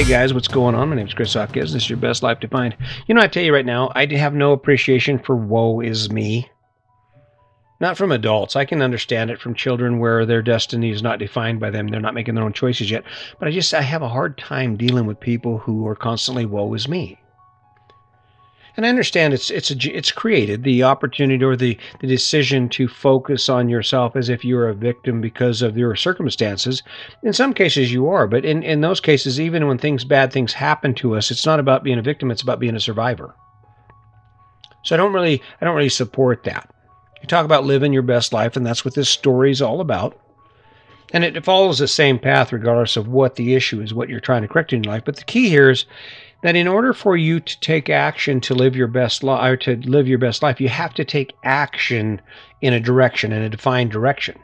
Hey guys, what's going on? My name is Chris Hawkins. This is your best life defined. You know, I tell you right now, I have no appreciation for woe is me. Not from adults. I can understand it from children where their destiny is not defined by them. They're not making their own choices yet. But I just I have a hard time dealing with people who are constantly woe is me and I understand it's it's a, it's created the opportunity or the the decision to focus on yourself as if you're a victim because of your circumstances. In some cases, you are, but in in those cases, even when things bad things happen to us, it's not about being a victim; it's about being a survivor. So I don't really I don't really support that. You talk about living your best life, and that's what this story is all about. And it follows the same path regardless of what the issue is, what you're trying to correct in your life. But the key here is that in order for you to take action to live your best life to live your best life, you have to take action in a direction, in a defined direction.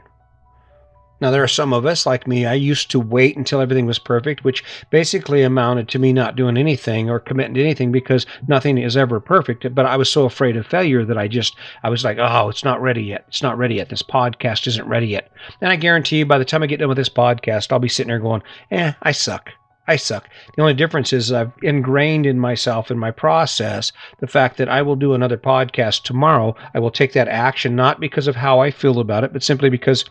Now, there are some of us, like me, I used to wait until everything was perfect, which basically amounted to me not doing anything or committing to anything because nothing is ever perfect. But I was so afraid of failure that I just, I was like, oh, it's not ready yet. It's not ready yet. This podcast isn't ready yet. And I guarantee you, by the time I get done with this podcast, I'll be sitting there going, eh, I suck. I suck. The only difference is I've ingrained in myself in my process the fact that I will do another podcast tomorrow. I will take that action not because of how I feel about it, but simply because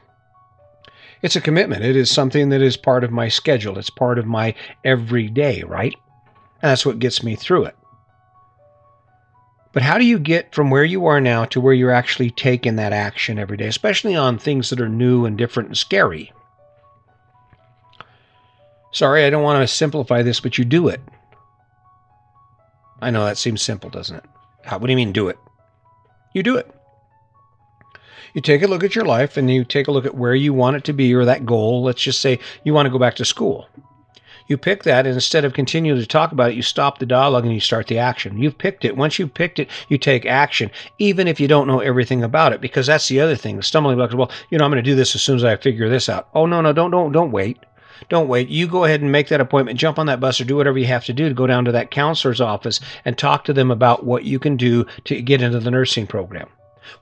it's a commitment. It is something that is part of my schedule. It's part of my everyday, right? And that's what gets me through it. But how do you get from where you are now to where you're actually taking that action every day, especially on things that are new and different and scary? Sorry, I don't want to simplify this, but you do it. I know that seems simple, doesn't it? How, what do you mean do it? You do it. You take a look at your life and you take a look at where you want it to be or that goal. Let's just say you want to go back to school. You pick that, and instead of continuing to talk about it, you stop the dialogue and you start the action. You've picked it. Once you've picked it, you take action, even if you don't know everything about it, because that's the other thing. The stumbling block is, well, you know, I'm going to do this as soon as I figure this out. Oh, no, no, don't, don't, don't wait. Don't wait. You go ahead and make that appointment, jump on that bus, or do whatever you have to do to go down to that counselor's office and talk to them about what you can do to get into the nursing program.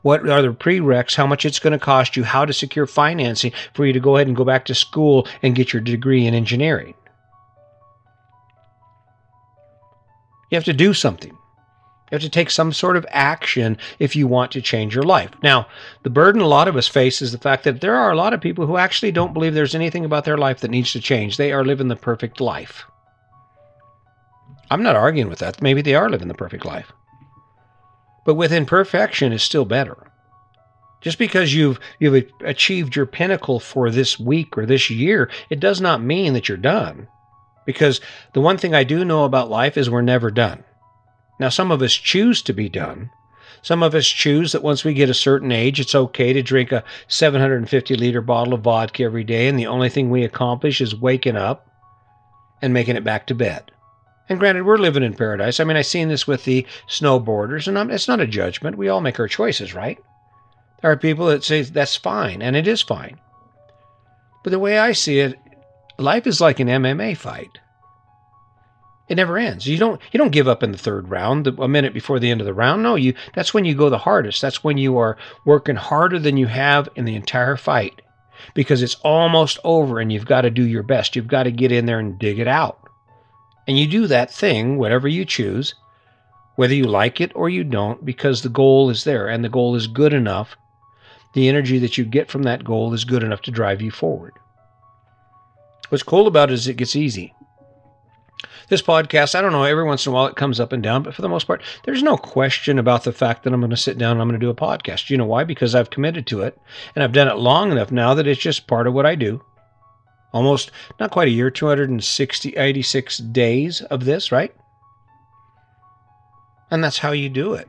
What are the prereqs? How much it's going to cost you? How to secure financing for you to go ahead and go back to school and get your degree in engineering? You have to do something. You have to take some sort of action if you want to change your life. Now, the burden a lot of us face is the fact that there are a lot of people who actually don't believe there's anything about their life that needs to change. They are living the perfect life. I'm not arguing with that. Maybe they are living the perfect life. But with imperfection is still better. Just because you've you've achieved your pinnacle for this week or this year, it does not mean that you're done. Because the one thing I do know about life is we're never done. Now, some of us choose to be done. Some of us choose that once we get a certain age, it's okay to drink a 750 liter bottle of vodka every day, and the only thing we accomplish is waking up and making it back to bed. And granted, we're living in paradise. I mean, I've seen this with the snowboarders, and I'm, it's not a judgment. We all make our choices, right? There are people that say that's fine, and it is fine. But the way I see it, life is like an MMA fight. It never ends. You don't you don't give up in the third round, a minute before the end of the round. No, you that's when you go the hardest. That's when you are working harder than you have in the entire fight because it's almost over and you've got to do your best. You've got to get in there and dig it out. And you do that thing, whatever you choose, whether you like it or you don't, because the goal is there and the goal is good enough. The energy that you get from that goal is good enough to drive you forward. What's cool about it is it gets easy. This podcast, I don't know, every once in a while it comes up and down, but for the most part, there's no question about the fact that I'm going to sit down and I'm going to do a podcast. You know why? Because I've committed to it and I've done it long enough now that it's just part of what I do. Almost, not quite a year, 260, 86 days of this, right? And that's how you do it.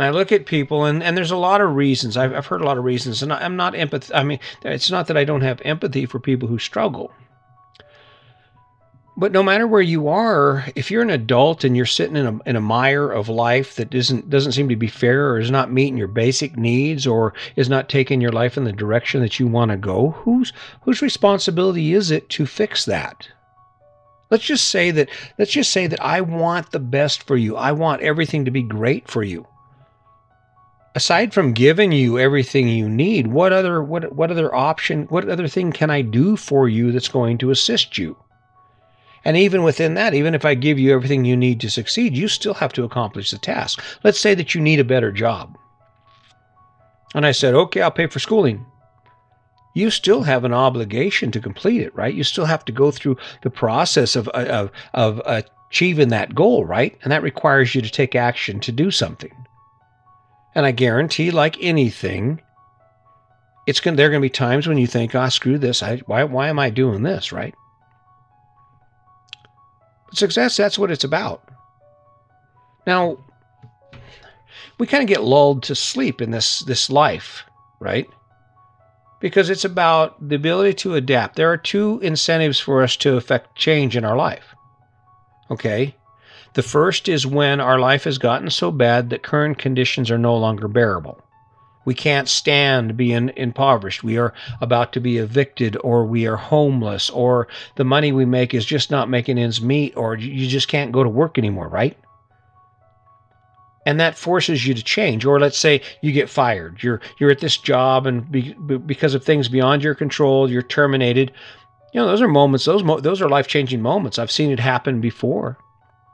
I look at people, and, and there's a lot of reasons. I've, I've heard a lot of reasons, and I'm not empathy. I mean, it's not that I don't have empathy for people who struggle. But no matter where you are, if you're an adult and you're sitting in a, in a mire of life that doesn't doesn't seem to be fair or is not meeting your basic needs or is not taking your life in the direction that you want to go, whose whose responsibility is it to fix that? Let's just say that let's just say that I want the best for you. I want everything to be great for you. Aside from giving you everything you need, what other what what other option, what other thing can I do for you that's going to assist you? And even within that, even if I give you everything you need to succeed, you still have to accomplish the task. Let's say that you need a better job. And I said, okay, I'll pay for schooling. You still have an obligation to complete it, right? You still have to go through the process of, of, of achieving that goal, right? And that requires you to take action to do something. And I guarantee, like anything, it's going. There are going to be times when you think, "Ah, oh, screw this. I, why, why am I doing this?" Right? But success, that's what it's about. Now, we kind of get lulled to sleep in this this life, right? Because it's about the ability to adapt. There are two incentives for us to affect change in our life. Okay? The first is when our life has gotten so bad that current conditions are no longer bearable. We can't stand being impoverished. We are about to be evicted, or we are homeless, or the money we make is just not making ends meet, or you just can't go to work anymore, right? and that forces you to change. Or let's say you get fired. You're you're at this job and be, because of things beyond your control you're terminated. You know those are moments those mo- those are life-changing moments. I've seen it happen before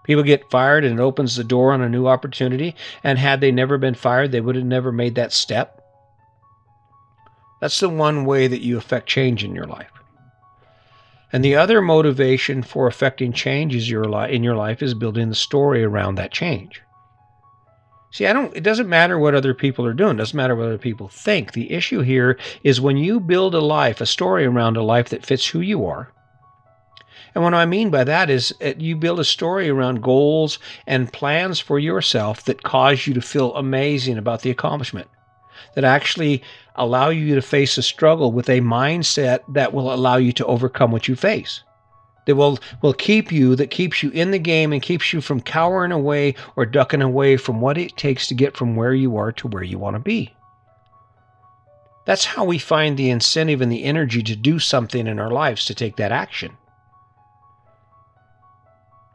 people get fired and it opens the door on a new opportunity and had they never been fired they would have never made that step that's the one way that you affect change in your life and the other motivation for affecting change is your li- in your life is building the story around that change See, I don't, it doesn't matter what other people are doing. It doesn't matter what other people think. The issue here is when you build a life, a story around a life that fits who you are. And what I mean by that is uh, you build a story around goals and plans for yourself that cause you to feel amazing about the accomplishment, that actually allow you to face a struggle with a mindset that will allow you to overcome what you face that will will keep you that keeps you in the game and keeps you from cowering away or ducking away from what it takes to get from where you are to where you want to be. That's how we find the incentive and the energy to do something in our lives to take that action.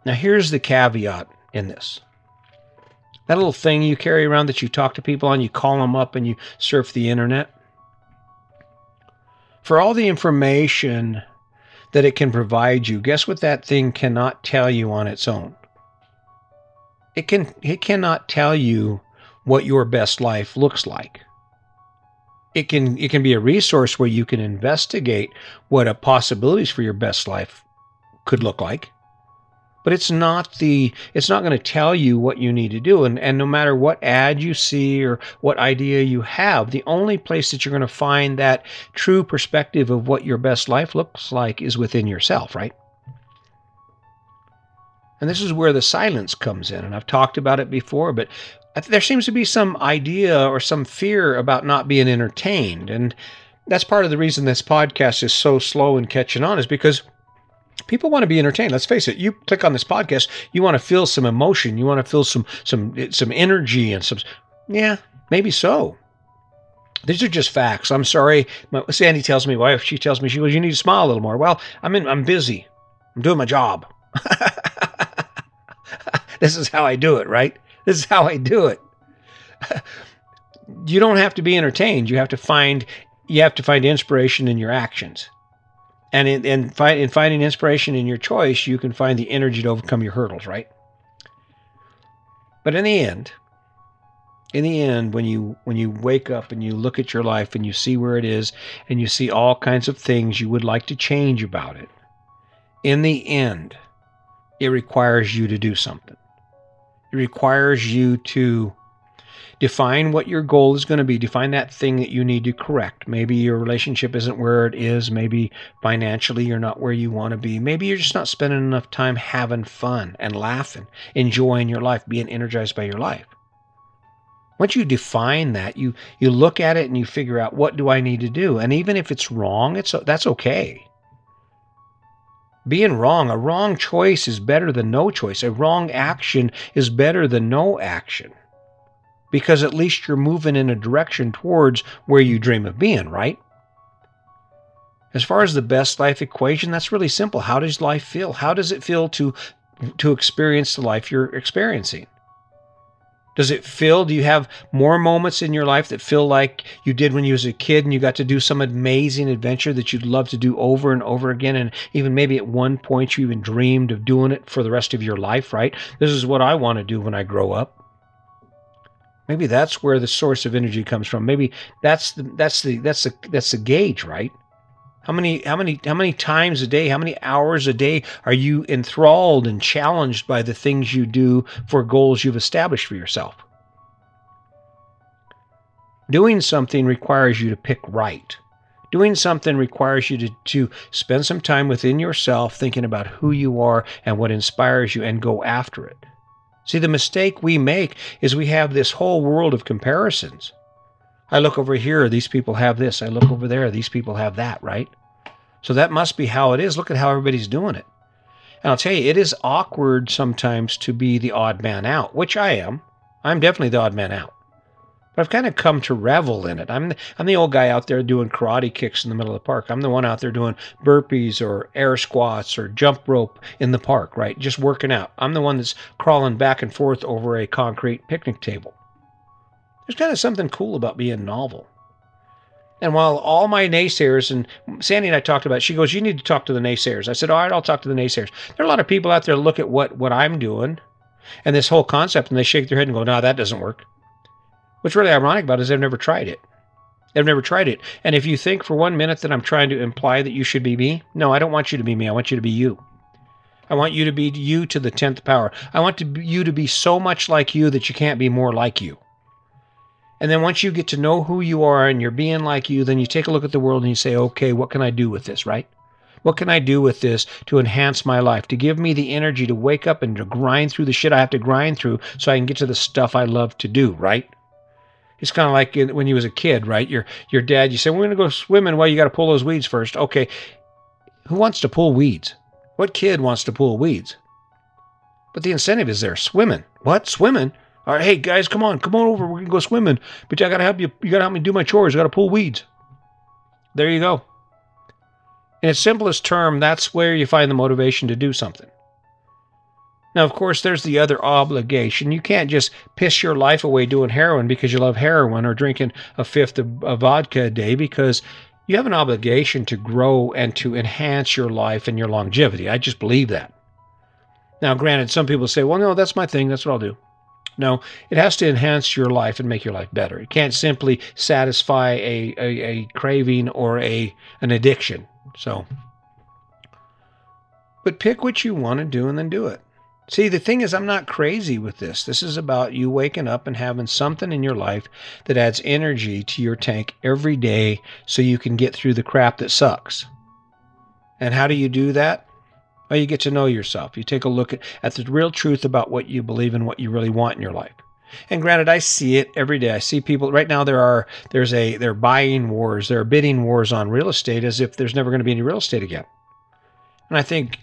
Now here's the caveat in this. That little thing you carry around that you talk to people on, you call them up and you surf the internet. For all the information that it can provide you. Guess what that thing cannot tell you on its own? It can it cannot tell you what your best life looks like. It can it can be a resource where you can investigate what a possibilities for your best life could look like but it's not the it's not going to tell you what you need to do. And and no matter what ad you see or what idea you have the only place that you're going to find that true perspective of what your best life looks like is within yourself right? And this is where the silence comes in and I've talked about it before but there seems to be some idea or some fear about not being entertained. And that's part of the reason this podcast is so slow in catching on is because people want to be entertained. Let's face it. You click on this podcast, you want to feel some emotion, you want to feel some some some energy and some yeah, maybe so. These are just facts. I'm sorry. My, Sandy tells me, wife, she tells me, she goes, you need to smile a little more. Well, I'm in, I'm busy. I'm doing my job. this is how I do it, right? This is how I do it. you don't have to be entertained. You have to find you have to find inspiration in your actions and in, in, find, in finding inspiration in your choice, you can find the energy to overcome your hurdles, right? But in the end, in the end, when you when you wake up and you look at your life and you see where it is and you see all kinds of things you would like to change about it, in the end, it requires you to do something. It requires you to define what your goal is going to be. Define that thing that you need to correct. Maybe your relationship isn't where it is. Maybe financially you're not where you want to be. Maybe you're just not spending enough time having fun and laughing, enjoying your life, being energized by your life. Once you define that, you you look at it and you figure out what do I need to do. And even if it's wrong, it's that's okay. Being wrong, a wrong choice is better than no choice. A wrong action is better than no action because at least you're moving in a direction towards where you dream of being, right? As far as the best life equation, that's really simple. How does life feel? How does it feel to to experience the life you're experiencing? Does it feel, do you have more moments in your life that feel like you did when you was a kid and you got to do some amazing adventure that you'd love to do over and over again? And even maybe at one point you even dreamed of doing it for the rest of your life, right? This is what I want to do when I grow up. Maybe that's where the source of energy comes from. Maybe that's the that's the that's the that's the gauge, right? How many how many how many times a day, how many hours a day are you enthralled and challenged by the things you do for goals you've established for yourself? Doing something requires you to pick right. Doing something requires you to, to spend some time within yourself thinking about who you are and what inspires you and go after it. See, the mistake we make is we have this whole world of comparisons. I look over here, these people have this. I look over there, these people have that, right? So that must be how it is. Look at how everybody's doing it. And I'll tell you, it is awkward sometimes to be the odd man out, which I am. I'm definitely the odd man out. But I've kind of come to revel in it. I'm the, I'm the old guy out there doing karate kicks in the middle of the park. I'm the one out there doing burpees or air squats or jump rope in the park, right? Just working out. I'm the one that's crawling back and forth over a concrete picnic table. There's kind of something cool about being novel. And while all my naysayers, and Sandy and I talked about, it, she goes, You need to talk to the naysayers. I said, All right, I'll talk to the naysayers. There are a lot of people out there look at what, what I'm doing and this whole concept, and they shake their head and go, No, that doesn't work. What's really ironic about it is they've never tried it. They've never tried it. And if you think for one minute that I'm trying to imply that you should be me, no, I don't want you to be me. I want you to be you. I want you to be you to the 10th power. I want to, you to be so much like you that you can't be more like you. And then once you get to know who you are and you're being like you, then you take a look at the world and you say, okay, what can I do with this, right? What can I do with this to enhance my life, to give me the energy to wake up and to grind through the shit I have to grind through so I can get to the stuff I love to do, right? It's kind of like when you was a kid, right? Your your dad, you say, "We're going to go swimming." Well, you got to pull those weeds first. Okay, who wants to pull weeds? What kid wants to pull weeds? But the incentive is there. Swimming. What? Swimming? All right, hey guys, come on, come on over. We're gonna go swimming. But I gotta help you. You gotta help me do my chores. I gotta pull weeds. There you go. In its simplest term, that's where you find the motivation to do something. Now, of course, there's the other obligation. You can't just piss your life away doing heroin because you love heroin or drinking a fifth of, of vodka a day because you have an obligation to grow and to enhance your life and your longevity. I just believe that. Now, granted, some people say, well, no, that's my thing. That's what I'll do. No, it has to enhance your life and make your life better. It can't simply satisfy a, a, a craving or a an addiction. So, but pick what you want to do and then do it. See, the thing is, I'm not crazy with this. This is about you waking up and having something in your life that adds energy to your tank every day so you can get through the crap that sucks. And how do you do that? Well, you get to know yourself. You take a look at, at the real truth about what you believe and what you really want in your life. And granted, I see it every day. I see people right now. There are there's a they're buying wars, there are bidding wars on real estate, as if there's never going to be any real estate again. And I think,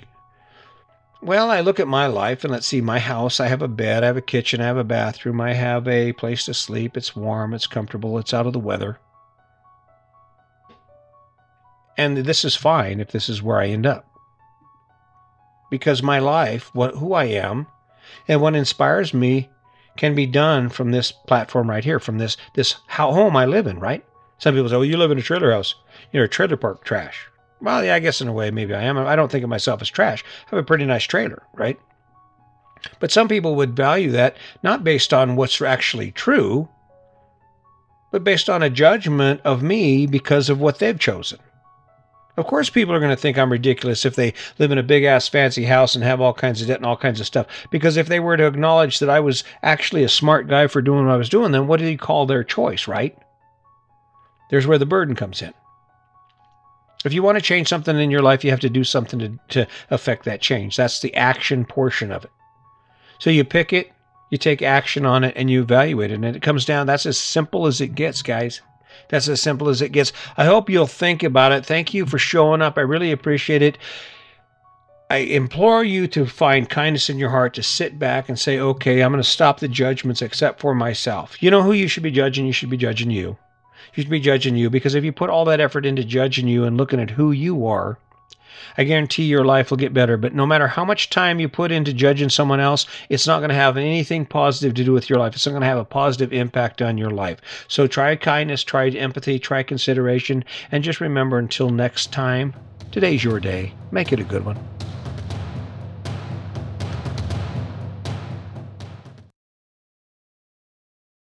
well, I look at my life and let's see my house. I have a bed, I have a kitchen, I have a bathroom, I have a place to sleep. It's warm, it's comfortable, it's out of the weather. And this is fine if this is where I end up because my life, what, who I am, and what inspires me can be done from this platform right here, from this this home I live in, right? Some people say, well, you live in a trailer house. You're a trailer park trash. Well, yeah, I guess in a way, maybe I am. I don't think of myself as trash. I have a pretty nice trailer, right? But some people would value that not based on what's actually true, but based on a judgment of me because of what they've chosen. Of course, people are going to think I'm ridiculous if they live in a big ass fancy house and have all kinds of debt and all kinds of stuff. Because if they were to acknowledge that I was actually a smart guy for doing what I was doing, then what do you call their choice, right? There's where the burden comes in. If you want to change something in your life, you have to do something to, to affect that change. That's the action portion of it. So you pick it, you take action on it, and you evaluate it. And it comes down, that's as simple as it gets, guys. That's as simple as it gets. I hope you'll think about it. Thank you for showing up. I really appreciate it. I implore you to find kindness in your heart to sit back and say, okay, I'm going to stop the judgments except for myself. You know who you should be judging? You should be judging you. You should be judging you because if you put all that effort into judging you and looking at who you are, I guarantee your life will get better. But no matter how much time you put into judging someone else, it's not going to have anything positive to do with your life. It's not going to have a positive impact on your life. So try kindness, try empathy, try consideration, and just remember until next time, today's your day. Make it a good one.